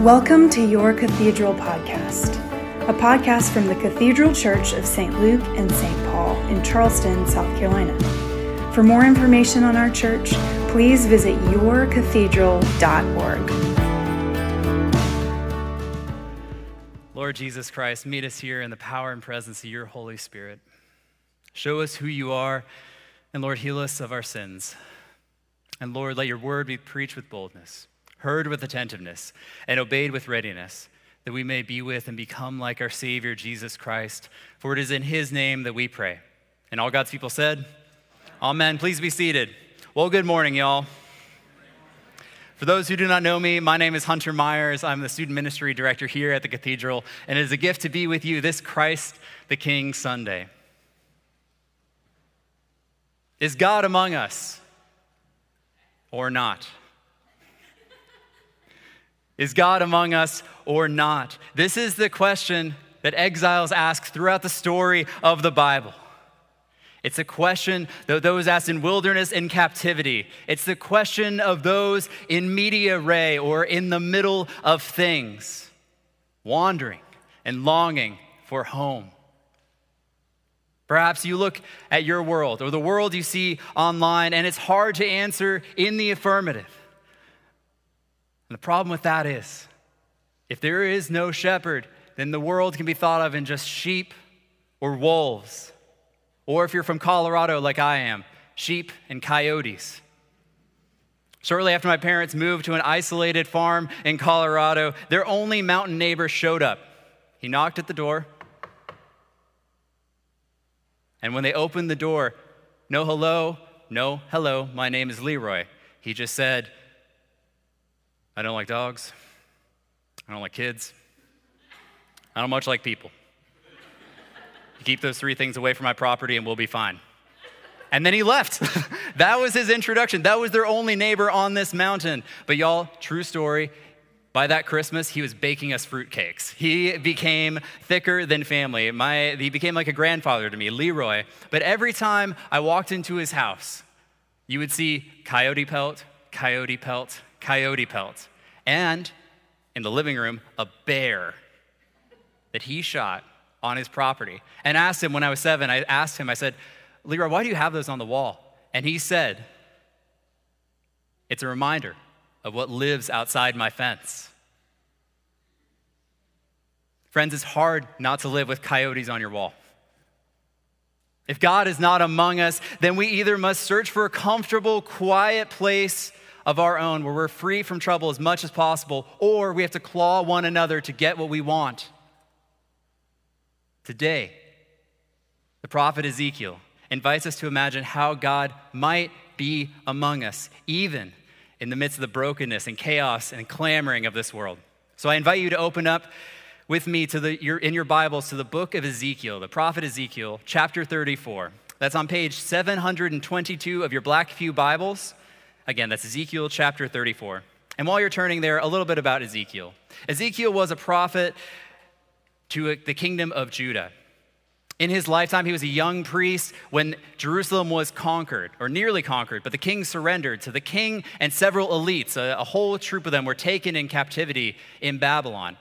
Welcome to Your Cathedral Podcast, a podcast from the Cathedral Church of St. Luke and St. Paul in Charleston, South Carolina. For more information on our church, please visit yourcathedral.org. Lord Jesus Christ, meet us here in the power and presence of your Holy Spirit. Show us who you are, and Lord, heal us of our sins. And Lord, let your word be preached with boldness heard with attentiveness, and obeyed with readiness, that we may be with and become like our Savior, Jesus Christ. For it is in his name that we pray. And all God's people said, Amen. Please be seated. Well, good morning, y'all. For those who do not know me, my name is Hunter Myers. I'm the student ministry director here at the cathedral, and it is a gift to be with you this Christ the King Sunday. Is God among us or not? Is God among us or not? This is the question that exiles ask throughout the story of the Bible. It's a question that those asked in wilderness and captivity. It's the question of those in media res or in the middle of things, wandering and longing for home. Perhaps you look at your world or the world you see online, and it's hard to answer in the affirmative. And the problem with that is, if there is no shepherd, then the world can be thought of in just sheep or wolves. Or if you're from Colorado, like I am, sheep and coyotes. Shortly after my parents moved to an isolated farm in Colorado, their only mountain neighbor showed up. He knocked at the door. And when they opened the door, no hello, no hello, my name is Leroy. He just said, I don't like dogs. I don't like kids. I don't much like people. You keep those three things away from my property and we'll be fine. And then he left. that was his introduction. That was their only neighbor on this mountain. But y'all, true story, by that Christmas, he was baking us fruitcakes. He became thicker than family. My, he became like a grandfather to me, Leroy. But every time I walked into his house, you would see coyote pelt, coyote pelt, coyote pelt, and in the living room, a bear that he shot on his property. And asked him when I was seven, I asked him, I said, Leroy, why do you have those on the wall? And he said, It's a reminder of what lives outside my fence. Friends, it's hard not to live with coyotes on your wall. If God is not among us, then we either must search for a comfortable, quiet place of our own where we're free from trouble as much as possible, or we have to claw one another to get what we want. Today, the prophet Ezekiel invites us to imagine how God might be among us, even in the midst of the brokenness and chaos and clamoring of this world. So I invite you to open up with me to the, your, in your Bibles to the book of Ezekiel, the prophet Ezekiel, chapter 34. That's on page 722 of your Black Pew Bibles. Again, that's Ezekiel chapter 34. And while you're turning there, a little bit about Ezekiel. Ezekiel was a prophet to the kingdom of Judah. In his lifetime, he was a young priest when Jerusalem was conquered, or nearly conquered, but the king surrendered. So the king and several elites, a, a whole troop of them, were taken in captivity in Babylon.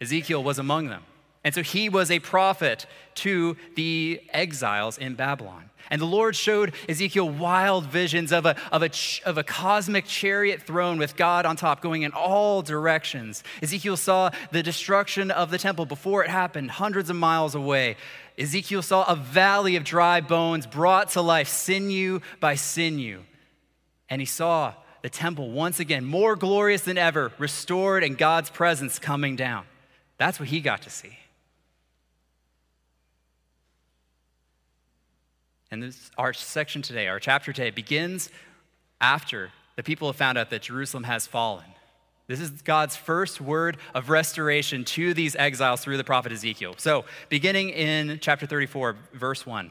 Ezekiel was among them. And so he was a prophet to the exiles in Babylon. And the Lord showed Ezekiel wild visions of a, of, a, of a cosmic chariot throne with God on top going in all directions. Ezekiel saw the destruction of the temple before it happened, hundreds of miles away. Ezekiel saw a valley of dry bones brought to life, sinew by sinew. And he saw the temple once again, more glorious than ever, restored and God's presence coming down. That's what he got to see. And this, our section today, our chapter today, begins after the people have found out that Jerusalem has fallen. This is God's first word of restoration to these exiles through the prophet Ezekiel. So, beginning in chapter 34, verse 1.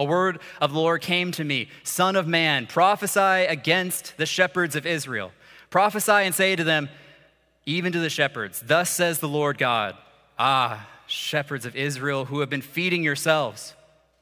A word of the Lord came to me Son of man, prophesy against the shepherds of Israel. Prophesy and say to them, even to the shepherds, Thus says the Lord God, Ah, shepherds of Israel who have been feeding yourselves.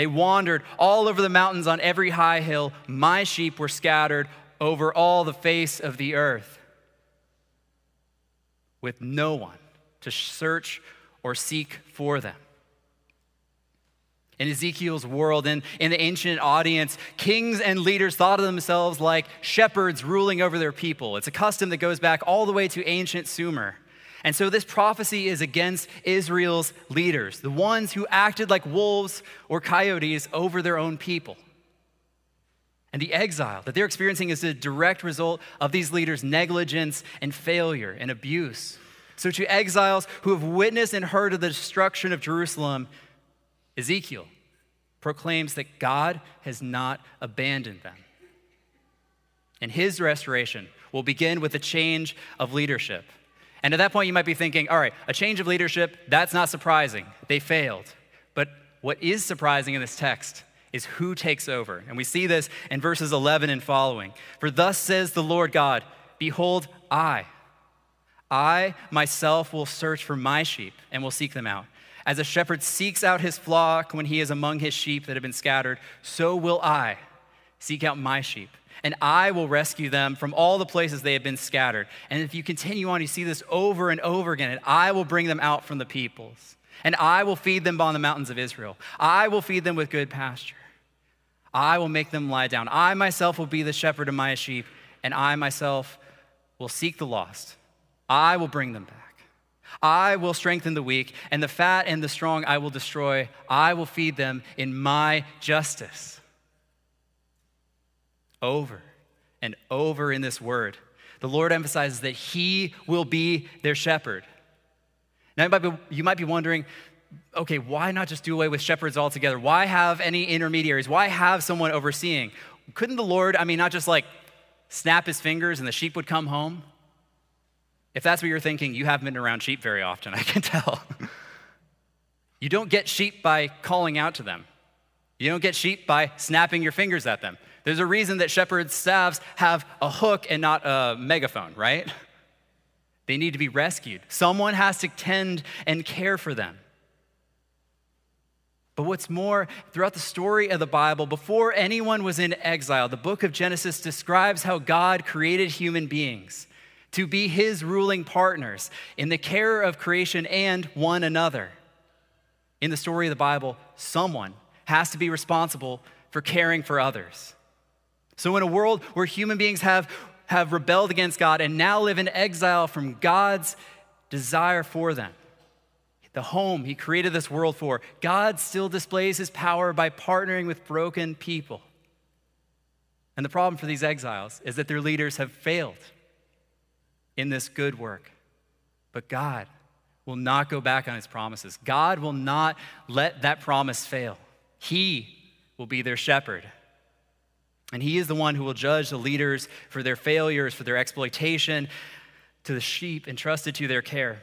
They wandered all over the mountains on every high hill. My sheep were scattered over all the face of the earth with no one to search or seek for them. In Ezekiel's world, in, in the ancient audience, kings and leaders thought of themselves like shepherds ruling over their people. It's a custom that goes back all the way to ancient Sumer. And so this prophecy is against Israel's leaders, the ones who acted like wolves or coyotes over their own people. And the exile that they're experiencing is a direct result of these leaders' negligence and failure and abuse. So, to exiles who have witnessed and heard of the destruction of Jerusalem, Ezekiel proclaims that God has not abandoned them. And his restoration will begin with a change of leadership. And at that point, you might be thinking, all right, a change of leadership, that's not surprising. They failed. But what is surprising in this text is who takes over. And we see this in verses 11 and following. For thus says the Lord God Behold, I, I myself will search for my sheep and will seek them out. As a shepherd seeks out his flock when he is among his sheep that have been scattered, so will I seek out my sheep. And I will rescue them from all the places they have been scattered. And if you continue on, you see this over and over again. And I will bring them out from the peoples. And I will feed them on the mountains of Israel. I will feed them with good pasture. I will make them lie down. I myself will be the shepherd of my sheep, and I myself will seek the lost. I will bring them back. I will strengthen the weak, and the fat and the strong I will destroy. I will feed them in my justice. Over and over in this word, the Lord emphasizes that He will be their shepherd. Now, you might be, you might be wondering, okay, why not just do away with shepherds altogether? Why have any intermediaries? Why have someone overseeing? Couldn't the Lord, I mean, not just like snap his fingers and the sheep would come home? If that's what you're thinking, you haven't been around sheep very often, I can tell. you don't get sheep by calling out to them, you don't get sheep by snapping your fingers at them. There's a reason that shepherds' staffs have a hook and not a megaphone, right? They need to be rescued. Someone has to tend and care for them. But what's more, throughout the story of the Bible, before anyone was in exile, the book of Genesis describes how God created human beings to be his ruling partners in the care of creation and one another. In the story of the Bible, someone has to be responsible for caring for others. So, in a world where human beings have, have rebelled against God and now live in exile from God's desire for them, the home he created this world for, God still displays his power by partnering with broken people. And the problem for these exiles is that their leaders have failed in this good work. But God will not go back on his promises. God will not let that promise fail. He will be their shepherd. And he is the one who will judge the leaders for their failures, for their exploitation, to the sheep entrusted to their care.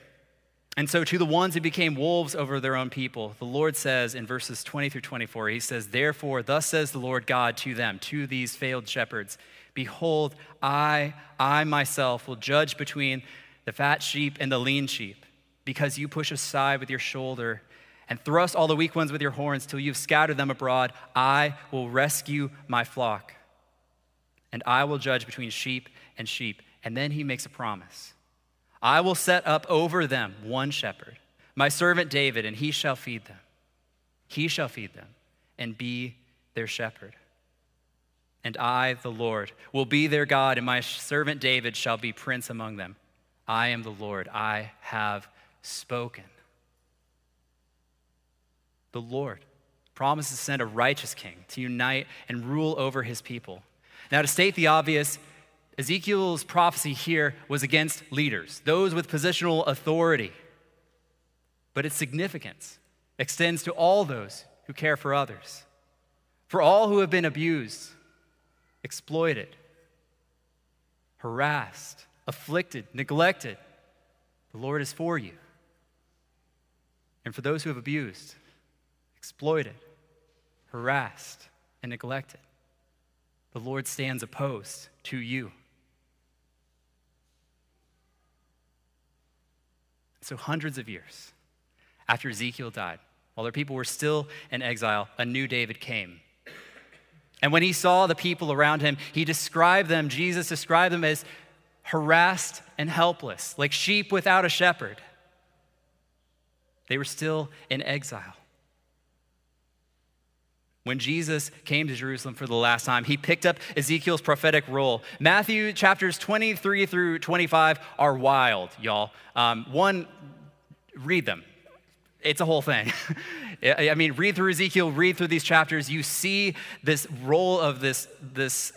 And so, to the ones who became wolves over their own people, the Lord says in verses 20 through 24, He says, Therefore, thus says the Lord God to them, to these failed shepherds, Behold, I, I myself will judge between the fat sheep and the lean sheep, because you push aside with your shoulder and thrust all the weak ones with your horns till you've scattered them abroad. I will rescue my flock, and I will judge between sheep and sheep. And then He makes a promise. I will set up over them one shepherd, my servant David, and he shall feed them. He shall feed them and be their shepherd. And I, the Lord, will be their God, and my servant David shall be prince among them. I am the Lord, I have spoken. The Lord promises to send a righteous king to unite and rule over his people. Now, to state the obvious, Ezekiel's prophecy here was against leaders, those with positional authority. But its significance extends to all those who care for others, for all who have been abused, exploited, harassed, afflicted, neglected. the Lord is for you. And for those who have abused, exploited, harassed, and neglected, the Lord stands opposed to you. So, hundreds of years after Ezekiel died, while their people were still in exile, a new David came. And when he saw the people around him, he described them, Jesus described them as harassed and helpless, like sheep without a shepherd. They were still in exile. When Jesus came to Jerusalem for the last time, he picked up Ezekiel's prophetic role. Matthew chapters 23 through 25 are wild, y'all. Um, one, read them. It's a whole thing. I mean, read through Ezekiel, read through these chapters. You see this role of this, this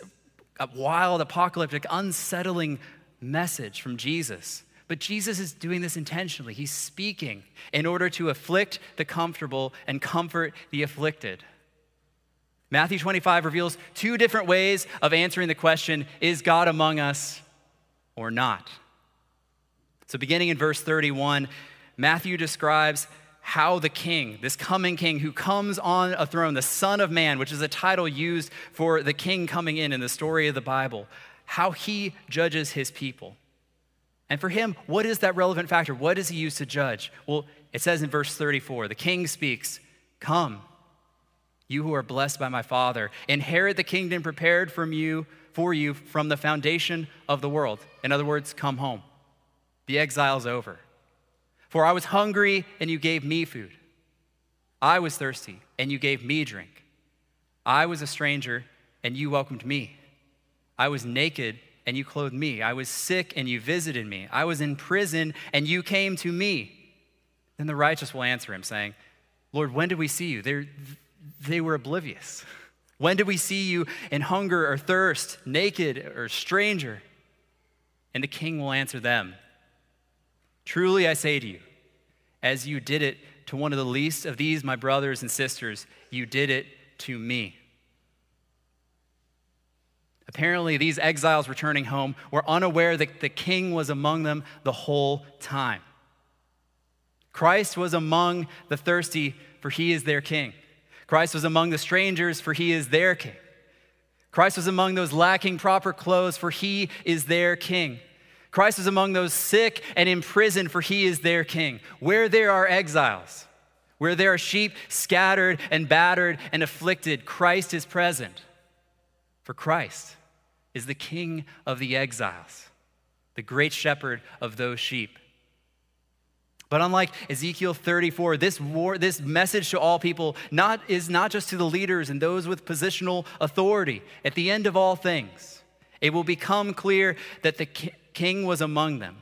wild, apocalyptic, unsettling message from Jesus. But Jesus is doing this intentionally. He's speaking in order to afflict the comfortable and comfort the afflicted. Matthew 25 reveals two different ways of answering the question is God among us or not? So, beginning in verse 31, Matthew describes how the king, this coming king who comes on a throne, the Son of Man, which is a title used for the king coming in in the story of the Bible, how he judges his people. And for him, what is that relevant factor? What does he use to judge? Well, it says in verse 34 the king speaks, Come, you who are blessed by my Father, inherit the kingdom prepared from you for you from the foundation of the world. In other words, come home. The exile's over. For I was hungry and you gave me food. I was thirsty and you gave me drink. I was a stranger and you welcomed me. I was naked and you clothed me. I was sick and you visited me. I was in prison and you came to me. Then the righteous will answer him, saying, Lord, when did we see you? They're, they were oblivious. When did we see you in hunger or thirst, naked or stranger? And the king will answer them Truly I say to you, as you did it to one of the least of these, my brothers and sisters, you did it to me. Apparently, these exiles returning home were unaware that the king was among them the whole time. Christ was among the thirsty, for he is their king. Christ was among the strangers, for he is their king. Christ was among those lacking proper clothes, for he is their king. Christ was among those sick and imprisoned, for he is their king. Where there are exiles, where there are sheep scattered and battered and afflicted, Christ is present. For Christ is the king of the exiles, the great shepherd of those sheep. But unlike Ezekiel 34, this, war, this message to all people not, is not just to the leaders and those with positional authority. At the end of all things, it will become clear that the king was among them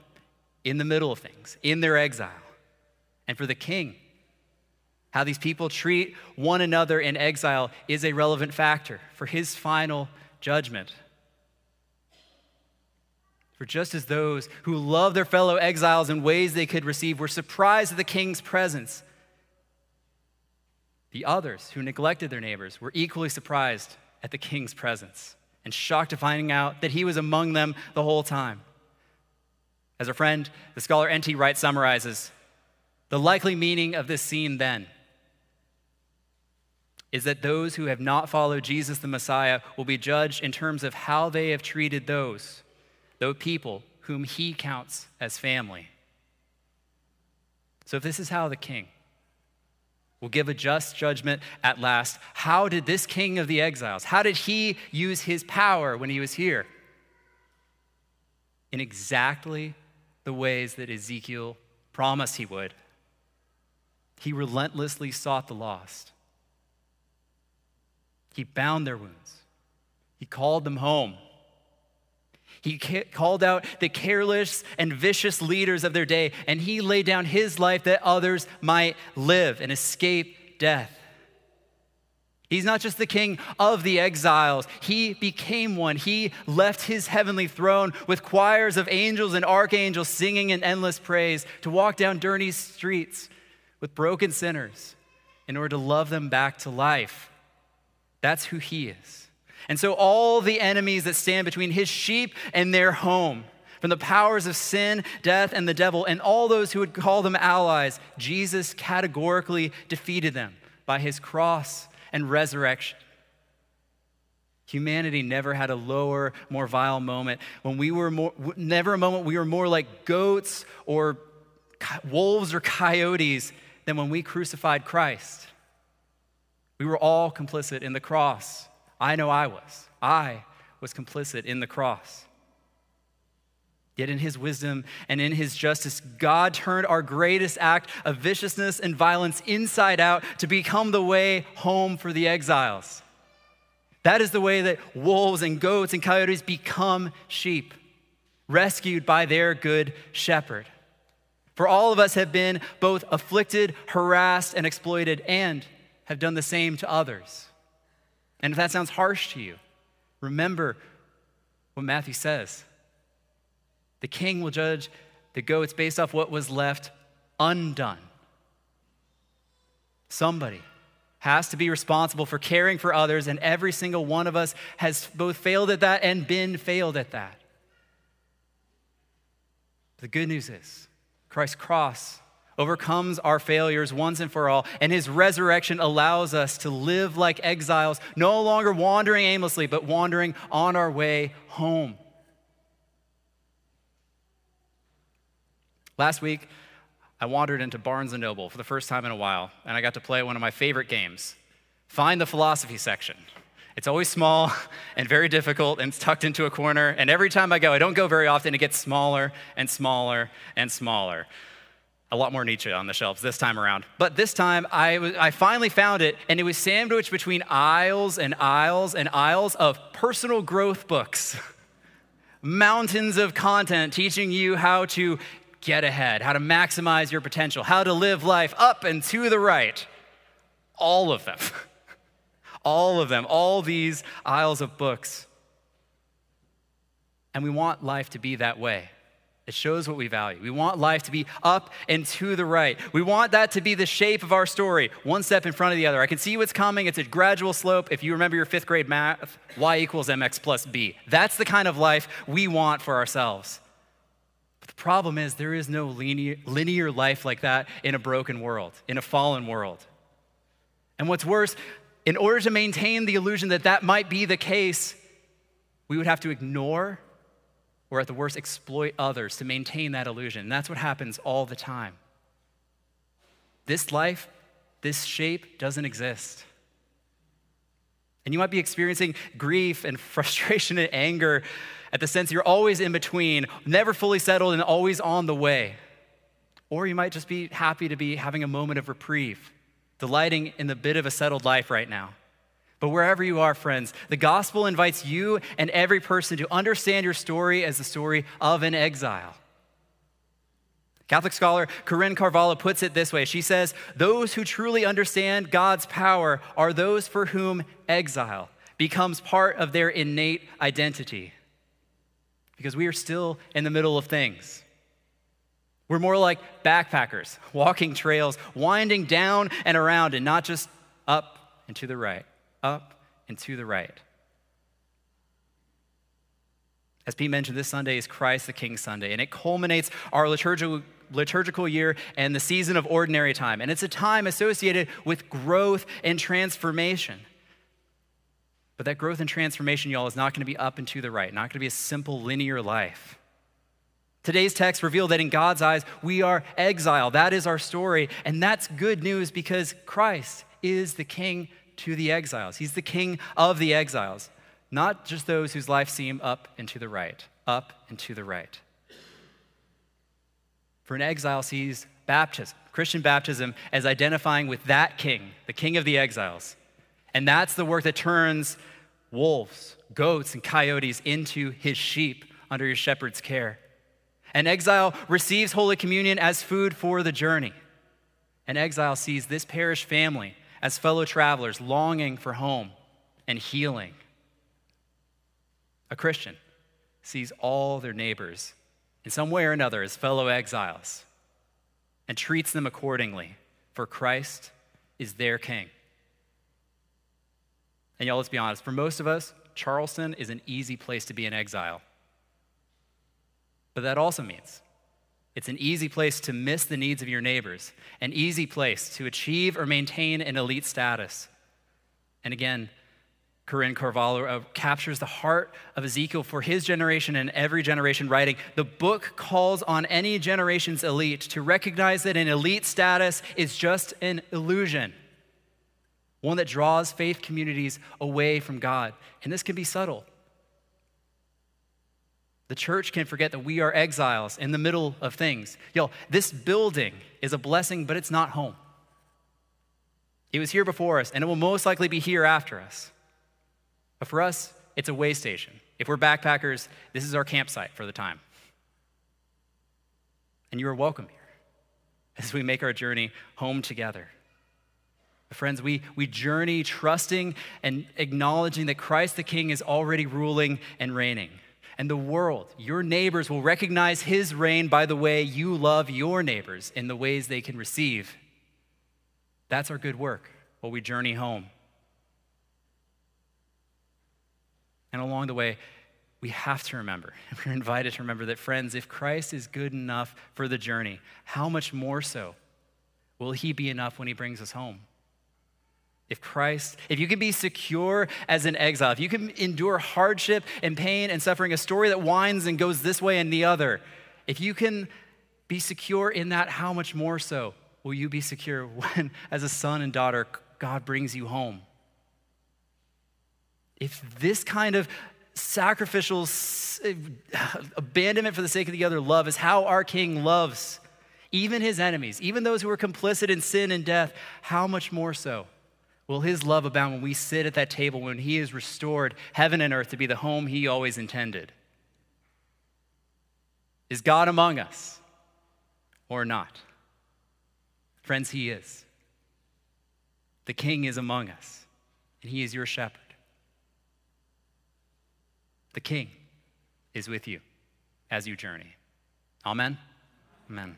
in the middle of things, in their exile. And for the king, how these people treat one another in exile is a relevant factor for his final judgment. For just as those who loved their fellow exiles in ways they could receive were surprised at the king's presence, the others who neglected their neighbors were equally surprised at the king's presence and shocked to finding out that he was among them the whole time. As a friend, the scholar N.T. Wright summarizes, the likely meaning of this scene then is that those who have not followed Jesus the Messiah will be judged in terms of how they have treated those though people whom he counts as family. So, if this is how the king will give a just judgment at last, how did this king of the exiles, how did he use his power when he was here? In exactly the ways that Ezekiel promised he would. He relentlessly sought the lost. He bound their wounds. He called them home. He called out the careless and vicious leaders of their day, and he laid down his life that others might live and escape death. He's not just the king of the exiles, he became one. He left his heavenly throne with choirs of angels and archangels singing in endless praise to walk down dirty streets with broken sinners in order to love them back to life. That's who he is. And so, all the enemies that stand between his sheep and their home, From the powers of sin, death, and the devil, and all those who would call them allies, Jesus categorically defeated them by his cross and resurrection. Humanity never had a lower, more vile moment when we were more, never a moment we were more like goats or wolves or coyotes than when we crucified Christ. We were all complicit in the cross. I know I was. I was complicit in the cross. Yet, in his wisdom and in his justice, God turned our greatest act of viciousness and violence inside out to become the way home for the exiles. That is the way that wolves and goats and coyotes become sheep, rescued by their good shepherd. For all of us have been both afflicted, harassed, and exploited, and have done the same to others. And if that sounds harsh to you, remember what Matthew says. The king will judge the goats based off what was left undone. Somebody has to be responsible for caring for others, and every single one of us has both failed at that and been failed at that. The good news is Christ's cross overcomes our failures once and for all, and his resurrection allows us to live like exiles, no longer wandering aimlessly, but wandering on our way home. Last week, I wandered into Barnes & Noble for the first time in a while, and I got to play one of my favorite games, Find the Philosophy section. It's always small and very difficult, and it's tucked into a corner, and every time I go, I don't go very often, it gets smaller and smaller and smaller. A lot more Nietzsche on the shelves this time around. But this time, I, w- I finally found it, and it was sandwiched between aisles and aisles and aisles of personal growth books. Mountains of content teaching you how to get ahead, how to maximize your potential, how to live life up and to the right. All of them. all of them. All these aisles of books. And we want life to be that way. It shows what we value. We want life to be up and to the right. We want that to be the shape of our story, one step in front of the other. I can see what's coming. It's a gradual slope. If you remember your fifth grade math, y equals mx plus b. That's the kind of life we want for ourselves. The problem is, there is no linear, linear life like that in a broken world, in a fallen world. And what's worse, in order to maintain the illusion that that might be the case, we would have to ignore or, at the worst, exploit others to maintain that illusion. And that's what happens all the time. This life, this shape doesn't exist. And you might be experiencing grief and frustration and anger at the sense you're always in between, never fully settled and always on the way. Or you might just be happy to be having a moment of reprieve, delighting in the bit of a settled life right now. But wherever you are, friends, the gospel invites you and every person to understand your story as the story of an exile. Catholic scholar Corrine Carvalho puts it this way She says, Those who truly understand God's power are those for whom exile becomes part of their innate identity because we are still in the middle of things. We're more like backpackers, walking trails, winding down and around, and not just up and to the right, up and to the right. As Pete mentioned, this Sunday is Christ the King Sunday, and it culminates our liturgical, liturgical year and the season of ordinary time. And it's a time associated with growth and transformation. But that growth and transformation, y'all, is not going to be up and to the right, not going to be a simple linear life. Today's text reveal that in God's eyes, we are exile. That is our story. And that's good news because Christ is the king to the exiles. He's the king of the exiles, not just those whose life seem up and to the right, up and to the right. For an exile sees baptism, Christian baptism, as identifying with that king, the king of the exiles. And that's the work that turns wolves, goats, and coyotes into his sheep under your shepherd's care. An exile receives Holy Communion as food for the journey. An exile sees this parish family as fellow travelers longing for home and healing. A Christian sees all their neighbors in some way or another as fellow exiles and treats them accordingly, for Christ is their king. And y'all, let's be honest, for most of us, Charleston is an easy place to be in exile. But that also means it's an easy place to miss the needs of your neighbors, an easy place to achieve or maintain an elite status. And again, Corrine Carvalho uh, captures the heart of Ezekiel for his generation and every generation, writing The book calls on any generation's elite to recognize that an elite status is just an illusion, one that draws faith communities away from God. And this can be subtle. The church can forget that we are exiles in the middle of things. Yo, this building is a blessing, but it's not home. It was here before us, and it will most likely be here after us. But for us, it's a way station. If we're backpackers, this is our campsite for the time. And you are welcome here as we make our journey home together. Friends, we, we journey trusting and acknowledging that Christ the King is already ruling and reigning and the world, your neighbors, will recognize his reign by the way you love your neighbors in the ways they can receive. That's our good work while we journey home. And along the way, we have to remember, we're invited to remember that, friends, if Christ is good enough for the journey, how much more so will he be enough when he brings us home? If Christ, if you can be secure as an exile, if you can endure hardship and pain and suffering, a story that winds and goes this way and the other, if you can be secure in that, how much more so will you be secure when, as a son and daughter, God brings you home? If this kind of sacrificial abandonment for the sake of the other love is how our King loves even his enemies, even those who are complicit in sin and death, how much more so? Will his love abound when we sit at that table when he has restored heaven and earth to be the home he always intended? Is God among us or not? Friends, he is. The king is among us, and he is your shepherd. The king is with you as you journey. Amen. Amen.